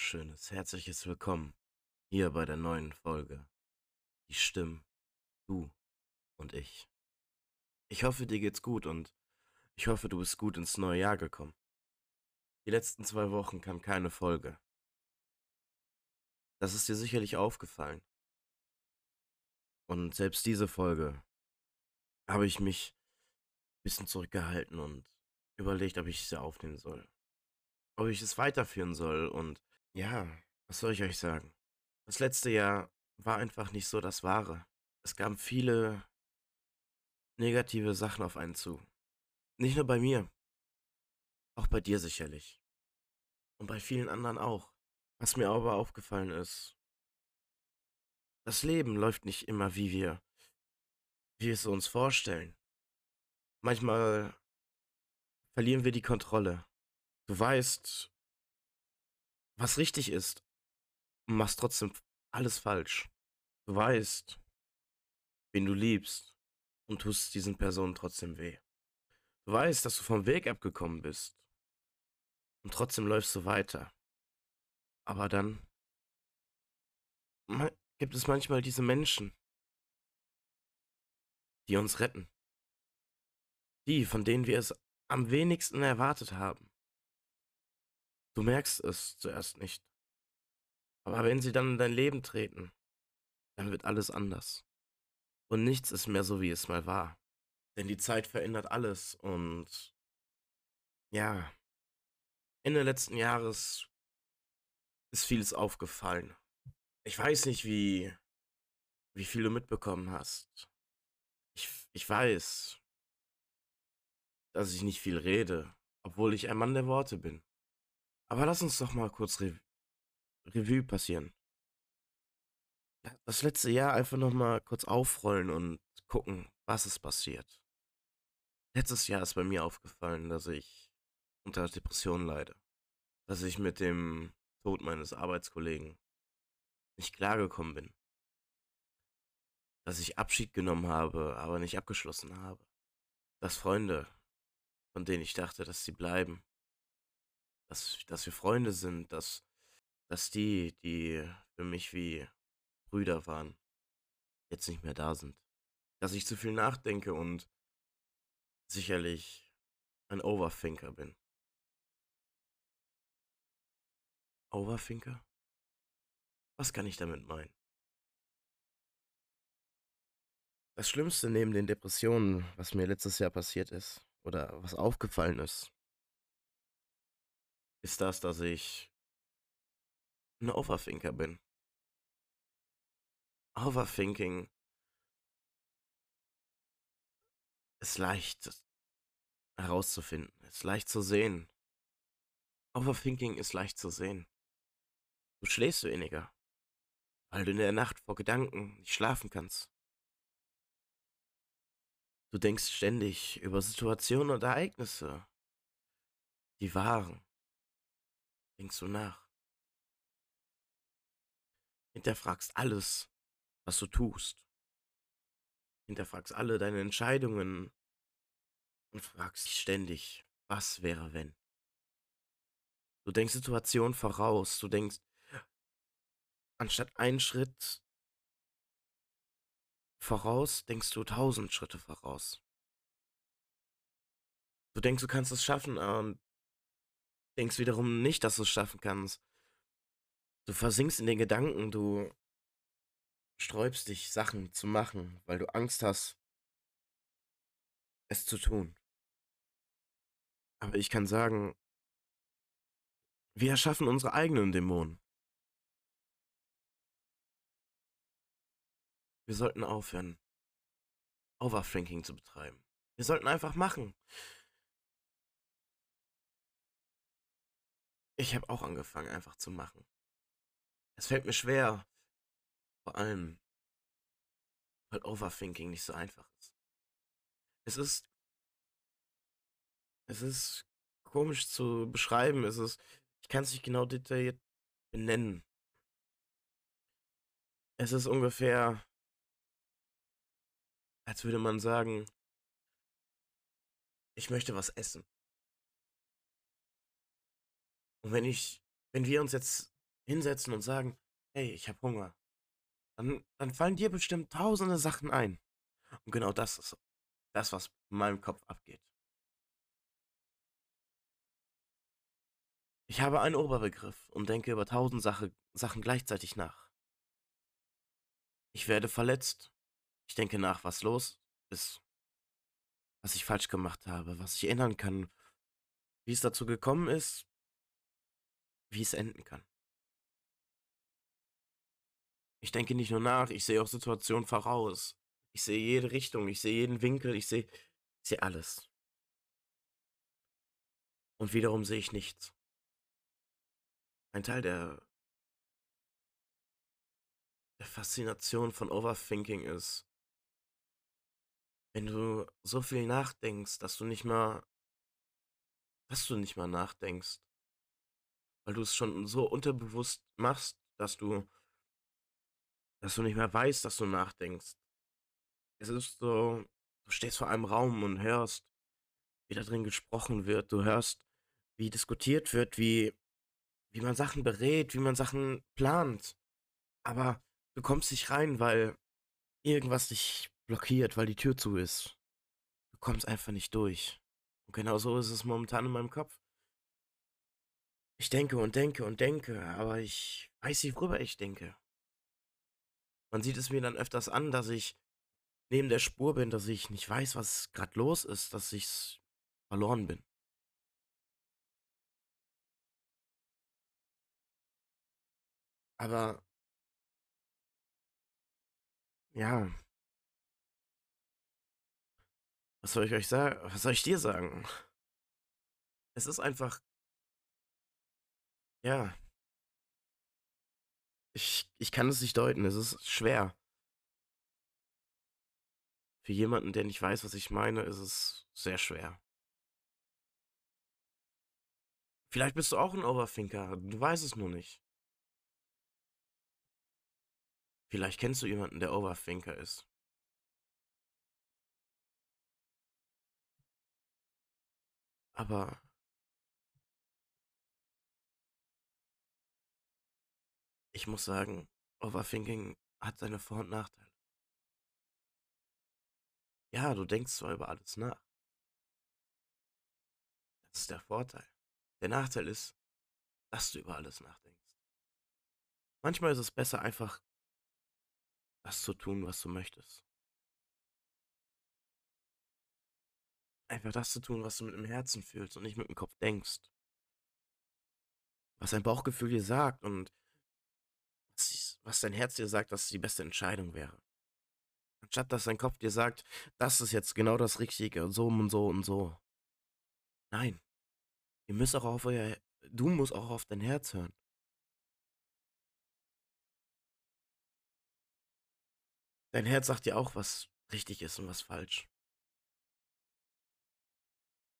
wunderschönes, herzliches Willkommen hier bei der neuen Folge. Die Stimmen, du und ich. Ich hoffe, dir geht's gut und ich hoffe, du bist gut ins neue Jahr gekommen. Die letzten zwei Wochen kam keine Folge. Das ist dir sicherlich aufgefallen. Und selbst diese Folge habe ich mich ein bisschen zurückgehalten und überlegt, ob ich sie aufnehmen soll. Ob ich es weiterführen soll und ja, was soll ich euch sagen? Das letzte Jahr war einfach nicht so das Wahre. Es kamen viele negative Sachen auf einen zu. Nicht nur bei mir, auch bei dir sicherlich. Und bei vielen anderen auch. Was mir aber aufgefallen ist, das Leben läuft nicht immer wie wir, wie wir es uns vorstellen. Manchmal verlieren wir die Kontrolle. Du weißt, was richtig ist und machst trotzdem alles falsch. Du weißt, wen du liebst und tust diesen Personen trotzdem weh. Du weißt, dass du vom Weg abgekommen bist und trotzdem läufst du weiter. Aber dann gibt es manchmal diese Menschen, die uns retten. Die, von denen wir es am wenigsten erwartet haben. Du merkst es zuerst nicht. Aber wenn sie dann in dein Leben treten, dann wird alles anders. Und nichts ist mehr so, wie es mal war. Denn die Zeit verändert alles und ja, Ende letzten Jahres ist vieles aufgefallen. Ich weiß nicht, wie, wie viel du mitbekommen hast. Ich, ich weiß, dass ich nicht viel rede, obwohl ich ein Mann der Worte bin. Aber lass uns doch mal kurz Re Revue passieren. Das letzte Jahr einfach noch mal kurz aufrollen und gucken, was ist passiert. Letztes Jahr ist bei mir aufgefallen, dass ich unter Depressionen leide. Dass ich mit dem Tod meines Arbeitskollegen nicht klargekommen bin. Dass ich Abschied genommen habe, aber nicht abgeschlossen habe. Dass Freunde, von denen ich dachte, dass sie bleiben, dass, dass wir Freunde sind, dass, dass die, die für mich wie Brüder waren, jetzt nicht mehr da sind. Dass ich zu viel nachdenke und sicherlich ein Overthinker bin. Overthinker? Was kann ich damit meinen? Das Schlimmste neben den Depressionen, was mir letztes Jahr passiert ist, oder was aufgefallen ist, ist das, dass ich ein Overthinker bin. Overthinking ist leicht herauszufinden, ist leicht zu sehen. Overthinking ist leicht zu sehen. Du schläfst weniger, weil du in der Nacht vor Gedanken nicht schlafen kannst. Du denkst ständig über Situationen und Ereignisse, die waren, denkst du nach. Hinterfragst alles, was du tust. Hinterfragst alle deine Entscheidungen und fragst dich ständig, was wäre wenn. Du denkst Situationen voraus, du denkst, anstatt einen Schritt voraus, denkst du tausend Schritte voraus. Du denkst, du kannst es schaffen und denkst wiederum nicht, dass du es schaffen kannst. Du versinkst in den Gedanken, du sträubst dich, Sachen zu machen, weil du Angst hast, es zu tun. Aber ich kann sagen, wir erschaffen unsere eigenen Dämonen. Wir sollten aufhören, Overthinking zu betreiben. Wir sollten einfach machen. Ich habe auch angefangen, einfach zu machen. Es fällt mir schwer, vor allem, weil Overthinking nicht so einfach ist. Es ist. Es ist komisch zu beschreiben. Es ist. Ich kann es nicht genau detailliert benennen. Es ist ungefähr, als würde man sagen, ich möchte was essen. Und wenn ich, wenn wir uns jetzt hinsetzen und sagen, hey, ich habe Hunger, dann, dann fallen dir bestimmt tausende Sachen ein. Und genau das ist das, was in meinem Kopf abgeht. Ich habe einen Oberbegriff und denke über tausend Sache, Sachen gleichzeitig nach. Ich werde verletzt. Ich denke nach, was los ist, was ich falsch gemacht habe, was ich ändern kann, wie es dazu gekommen ist, wie es enden kann. Ich denke nicht nur nach, ich sehe auch Situationen voraus. Ich sehe jede Richtung, ich sehe jeden Winkel, ich sehe, ich sehe alles. Und wiederum sehe ich nichts. Ein Teil der, der Faszination von Overthinking ist, wenn du so viel nachdenkst, dass du nicht mal, dass du nicht mal nachdenkst, weil du es schon so unterbewusst machst, dass du, dass du nicht mehr weißt, dass du nachdenkst. Es ist so, du stehst vor einem Raum und hörst, wie da drin gesprochen wird, du hörst, wie diskutiert wird, wie, wie man Sachen berät, wie man Sachen plant. Aber du kommst nicht rein, weil irgendwas dich blockiert, weil die Tür zu ist. Du kommst einfach nicht durch. Und genau so ist es momentan in meinem Kopf. Ich denke und denke und denke, aber ich weiß nicht, worüber ich denke. Man sieht es mir dann öfters an, dass ich neben der Spur bin, dass ich nicht weiß, was gerade los ist, dass ich verloren bin. Aber ja, was soll ich euch sagen? Was soll ich dir sagen? Es ist einfach, ja, ich, ich kann es nicht deuten, es ist schwer. Für jemanden, der nicht weiß, was ich meine, ist es sehr schwer. Vielleicht bist du auch ein Overthinker, du weißt es nur nicht. Vielleicht kennst du jemanden, der Overthinker ist. Aber ich muss sagen, Overthinking hat seine Vor- und Nachteile. Ja, du denkst zwar über alles nach. Das ist der Vorteil. Der Nachteil ist, dass du über alles nachdenkst. Manchmal ist es besser, einfach das zu tun, was du möchtest. Einfach das zu tun, was du mit dem Herzen fühlst und nicht mit dem Kopf denkst. Was dein Bauchgefühl dir sagt und was dein Herz dir sagt, dass es die beste Entscheidung wäre. Anstatt dass dein Kopf dir sagt, das ist jetzt genau das Richtige und so und so und so. Nein. Ihr müsst auch auf euer, du musst auch auf dein Herz hören. Dein Herz sagt dir auch, was richtig ist und was falsch.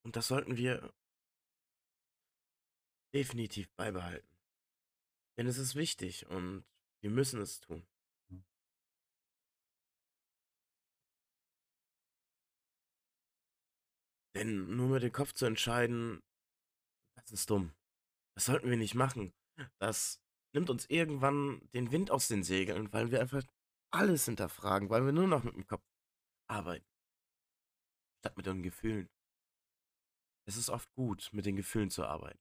Und das sollten wir definitiv beibehalten. Denn es ist wichtig und wir müssen es tun. Denn nur mit dem Kopf zu entscheiden, das ist dumm. Das sollten wir nicht machen. Das nimmt uns irgendwann den Wind aus den Segeln, weil wir einfach alles hinterfragen, weil wir nur noch mit dem Kopf arbeiten. Statt mit den Gefühlen. Es ist oft gut, mit den Gefühlen zu arbeiten.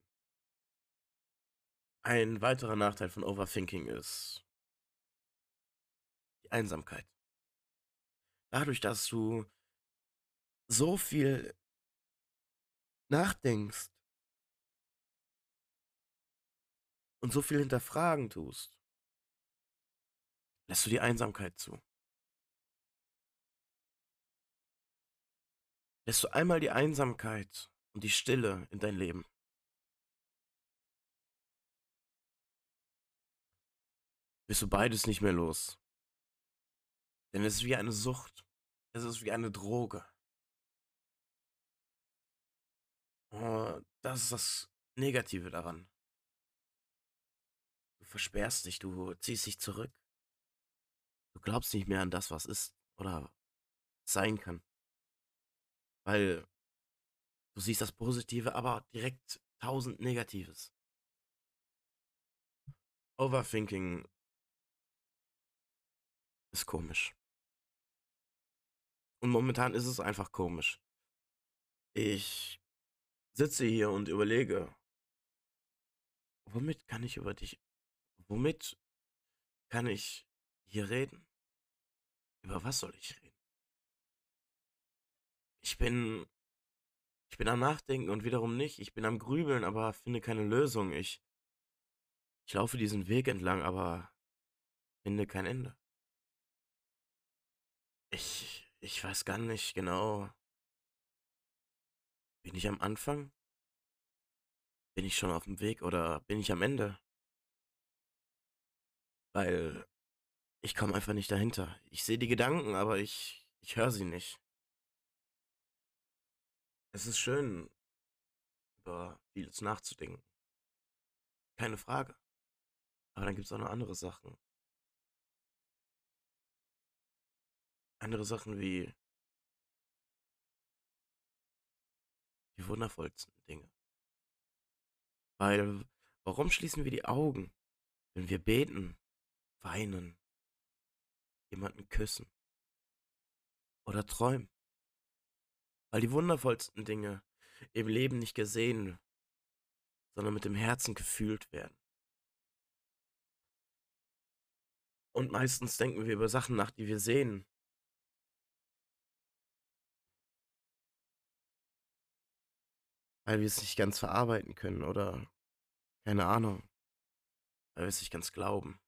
Ein weiterer Nachteil von Overthinking ist Einsamkeit. Dadurch, dass du so viel nachdenkst und so viel hinterfragen tust, lässt du die Einsamkeit zu. Lässt du einmal die Einsamkeit und die Stille in dein Leben. Bist du beides nicht mehr los. Denn es ist wie eine Sucht. Es ist wie eine Droge. Das ist das Negative daran. Du versperrst dich, du ziehst dich zurück. Du glaubst nicht mehr an das, was ist oder sein kann. Weil du siehst das Positive, aber direkt tausend Negatives. Overthinking ist komisch. Und momentan ist es einfach komisch. Ich sitze hier und überlege, womit kann ich über dich, womit kann ich hier reden? Über was soll ich reden? Ich bin, ich bin am Nachdenken und wiederum nicht. Ich bin am Grübeln, aber finde keine Lösung. Ich, ich laufe diesen Weg entlang, aber finde kein Ende. Ich, ich weiß gar nicht genau. Bin ich am Anfang? Bin ich schon auf dem Weg oder bin ich am Ende? Weil ich komme einfach nicht dahinter. Ich sehe die Gedanken, aber ich, ich höre sie nicht. Es ist schön, über vieles nachzudenken. Keine Frage. Aber dann gibt es auch noch andere Sachen. Andere Sachen wie die wundervollsten Dinge. Weil, warum schließen wir die Augen, wenn wir beten, weinen, jemanden küssen oder träumen? Weil die wundervollsten Dinge im Leben nicht gesehen, sondern mit dem Herzen gefühlt werden. Und meistens denken wir über Sachen nach, die wir sehen. Weil wir es nicht ganz verarbeiten können oder keine Ahnung. Weil wir es nicht ganz glauben.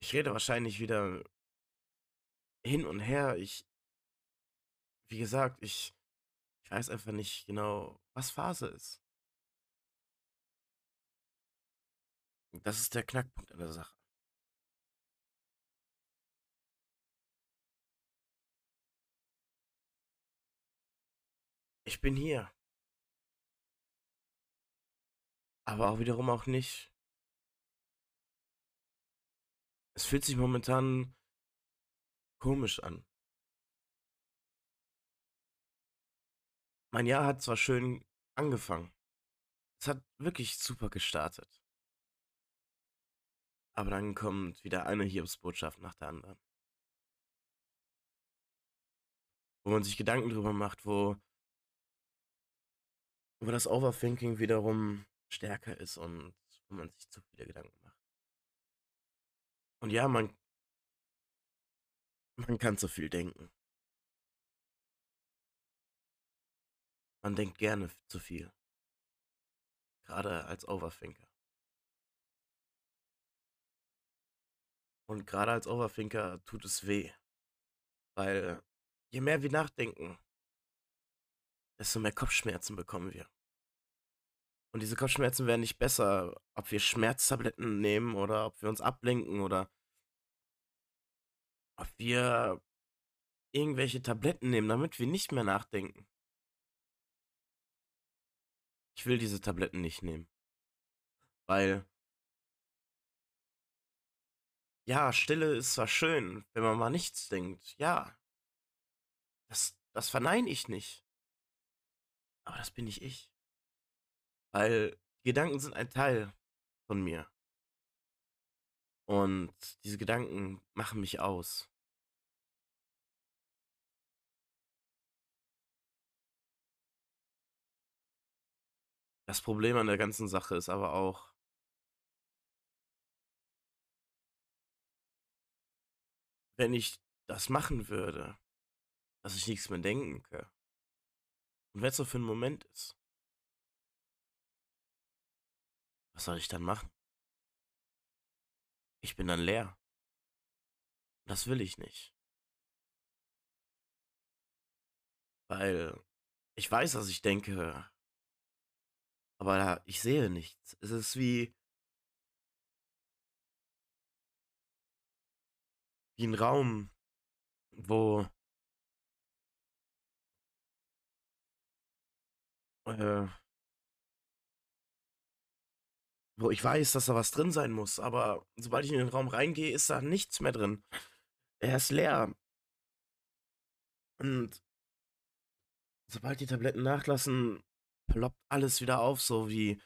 Ich rede wahrscheinlich wieder hin und her. Ich, wie gesagt, ich, ich weiß einfach nicht genau, was Phase ist. Das ist der Knackpunkt an der Sache. Ich bin hier. Aber auch wiederum auch nicht. Es fühlt sich momentan komisch an. Mein Jahr hat zwar schön angefangen. Es hat wirklich super gestartet. Aber dann kommt wieder eine Hiobsbotschaft nach der anderen. Wo man sich Gedanken drüber macht, wo, wo das Overthinking wiederum stärker ist und man sich zu viele Gedanken macht. Und ja, man, man kann zu viel denken. Man denkt gerne zu viel. Gerade als Overthinker. Und gerade als Overthinker tut es weh. Weil je mehr wir nachdenken, desto mehr Kopfschmerzen bekommen wir. Und diese Kopfschmerzen werden nicht besser, ob wir Schmerztabletten nehmen oder ob wir uns ablenken oder ob wir irgendwelche Tabletten nehmen, damit wir nicht mehr nachdenken. Ich will diese Tabletten nicht nehmen. Weil ja, Stille ist zwar schön, wenn man mal nichts denkt. Ja. Das, das verneine ich nicht. Aber das bin nicht ich. Weil Gedanken sind ein Teil von mir. Und diese Gedanken machen mich aus. Das Problem an der ganzen Sache ist aber auch, wenn ich das machen würde, dass ich nichts mehr denke. Und wenn es so für einen Moment ist, was soll ich dann machen? Ich bin dann leer. Das will ich nicht. Weil ich weiß, was ich denke, aber ich sehe nichts. Es ist wie wie ein Raum, wo äh, wo ich weiß, dass da was drin sein muss, aber sobald ich in den Raum reingehe, ist da nichts mehr drin. Er ist leer. Und Sobald die Tabletten nachlassen, ploppt alles wieder auf, so wie,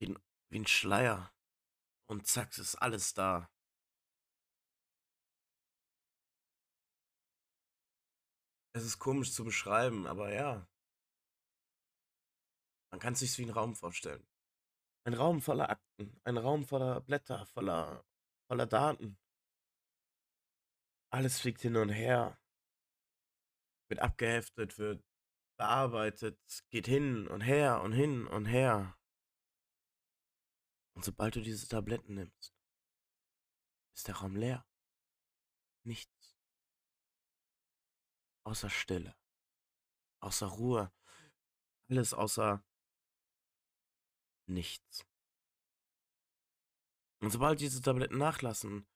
wie, ein, wie ein Schleier. Und zack, ist alles da. Es ist komisch zu beschreiben, aber ja. Man kann es sich wie ein Raum vorstellen. Ein Raum voller Akten, ein Raum voller Blätter, voller, voller Daten. Alles fliegt hin und her, wird abgeheftet, wird bearbeitet, geht hin und her und hin und her. Und sobald du diese Tabletten nimmst, ist der Raum leer. Nichts. Außer Stille. Außer Ruhe. Alles außer nichts. Und sobald diese Tabletten nachlassen,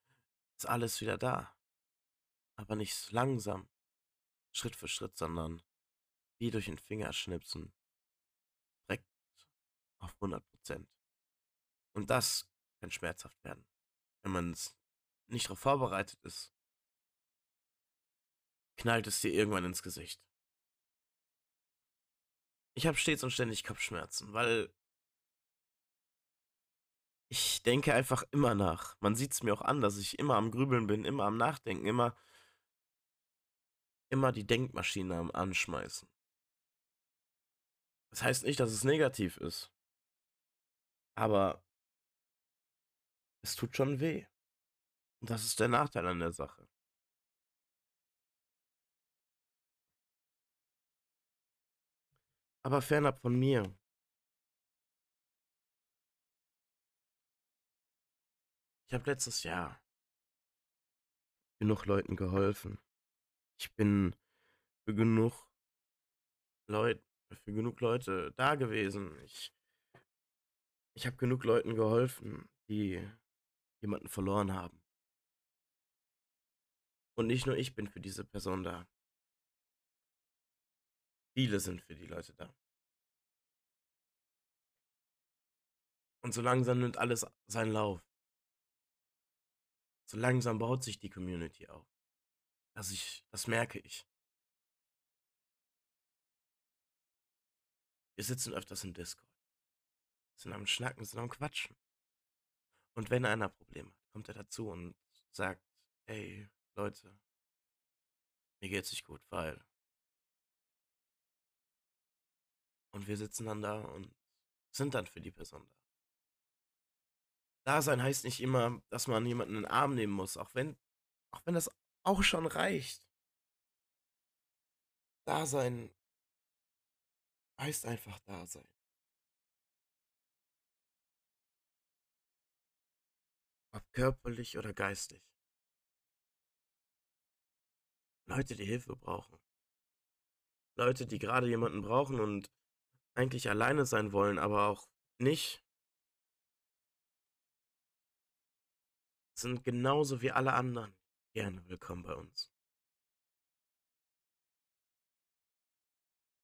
ist alles wieder da. Aber nicht langsam, Schritt für Schritt, sondern wie durch den Fingerschnipsen. Direkt auf 100 Prozent. Und das kann schmerzhaft werden, wenn man nicht darauf vorbereitet ist. Knallt es dir irgendwann ins Gesicht. Ich habe stets und ständig Kopfschmerzen, weil ich denke einfach immer nach. Man sieht es mir auch an, dass ich immer am Grübeln bin, immer am Nachdenken, immer, immer die Denkmaschine am Anschmeißen. Das heißt nicht, dass es negativ ist. Aber es tut schon weh. Und das ist der Nachteil an der Sache. Aber fernab von mir. Ich habe letztes Jahr genug Leuten geholfen. Ich bin für genug Leute, für genug Leute da gewesen. Ich, ich habe genug Leuten geholfen, die jemanden verloren haben. Und nicht nur ich bin für diese Person da. Viele sind für die Leute da. Und so langsam nimmt alles seinen Lauf. So langsam baut sich die Community auf. Das, ich, das merke ich. Wir sitzen öfters im Discord. Sind am Schnacken, sind am Quatschen. Und wenn einer Probleme hat, kommt er dazu und sagt, ey, Leute, mir geht's nicht gut, weil. Und wir sitzen dann da und sind dann für die Person da. Dasein heißt nicht immer, dass man jemanden in den Arm nehmen muss, auch wenn, auch wenn das auch schon reicht. Dasein heißt einfach Dasein. Ob körperlich oder geistig. Leute, die Hilfe brauchen. Leute, die gerade jemanden brauchen und eigentlich alleine sein wollen, aber auch nicht. Sind genauso wie alle anderen gerne willkommen bei uns.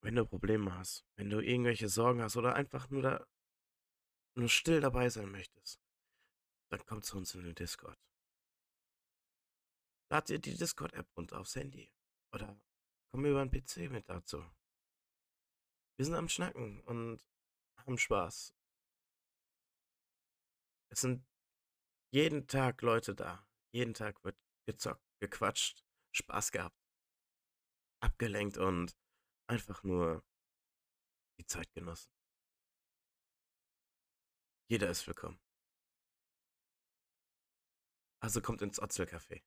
Wenn du Probleme hast, wenn du irgendwelche Sorgen hast oder einfach nur da nur still dabei sein möchtest, dann komm zu uns in den Discord. Lad dir die Discord-App runter aufs Handy. Oder komm über den PC mit dazu. Wir sind am Schnacken und haben Spaß. Es sind jeden Tag Leute da. Jeden Tag wird gezockt, gequatscht, Spaß gehabt. Abgelenkt und einfach nur die Zeit genossen. Jeder ist willkommen. Also kommt ins Otzel-Café.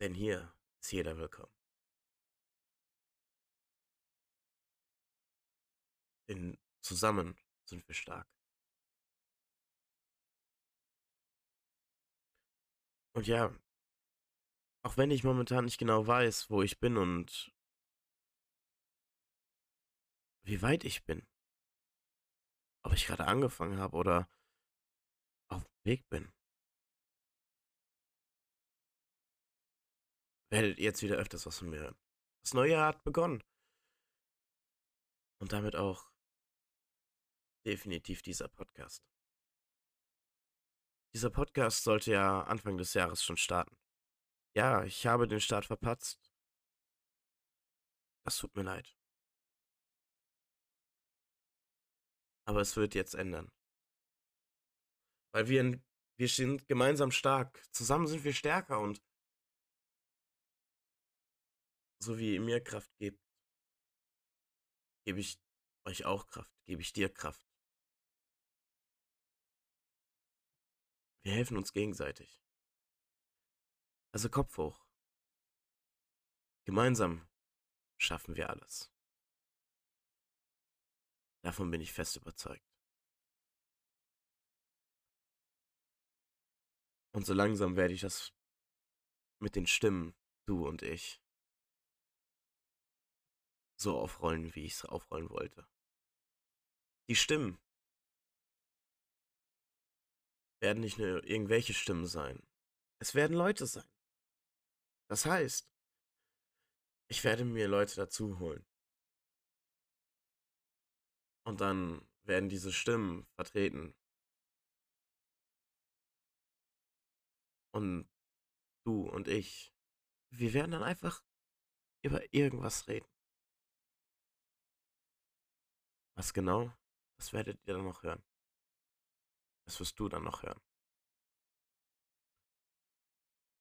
Denn hier ist jeder willkommen. Denn zusammen sind wir stark. Und ja, auch wenn ich momentan nicht genau weiß, wo ich bin und wie weit ich bin, ob ich gerade angefangen habe oder auf dem Weg bin, werdet ihr jetzt wieder öfters was von mir hören. Das neue Jahr hat begonnen. Und damit auch definitiv dieser Podcast. Dieser Podcast sollte ja Anfang des Jahres schon starten. Ja, ich habe den Start verpatzt. Das tut mir leid. Aber es wird jetzt ändern. Weil wir, wir sind gemeinsam stark. Zusammen sind wir stärker und so wie ihr mir Kraft gebt, gebe ich euch auch Kraft, gebe ich dir Kraft. Wir helfen uns gegenseitig. Also Kopf hoch. Gemeinsam schaffen wir alles. Davon bin ich fest überzeugt. Und so langsam werde ich das mit den Stimmen, du und ich, so aufrollen, wie ich es aufrollen wollte. Die Stimmen werden nicht nur irgendwelche Stimmen sein. Es werden Leute sein. Das heißt, ich werde mir Leute dazu holen. Und dann werden diese Stimmen vertreten. Und du und ich, wir werden dann einfach über irgendwas reden. Was genau, das werdet ihr dann noch hören. Das wirst du dann noch hören.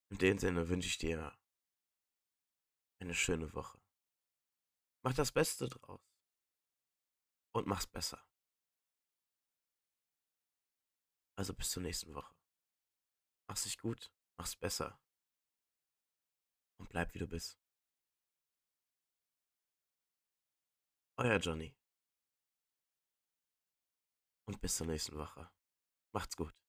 In dem Sinne wünsche ich dir eine schöne Woche. Mach das Beste draus. Und mach's besser. Also bis zur nächsten Woche. Mach's dich gut, mach's besser. Und bleib wie du bist. Euer Johnny. Und bis zur nächsten Woche. Macht's gut.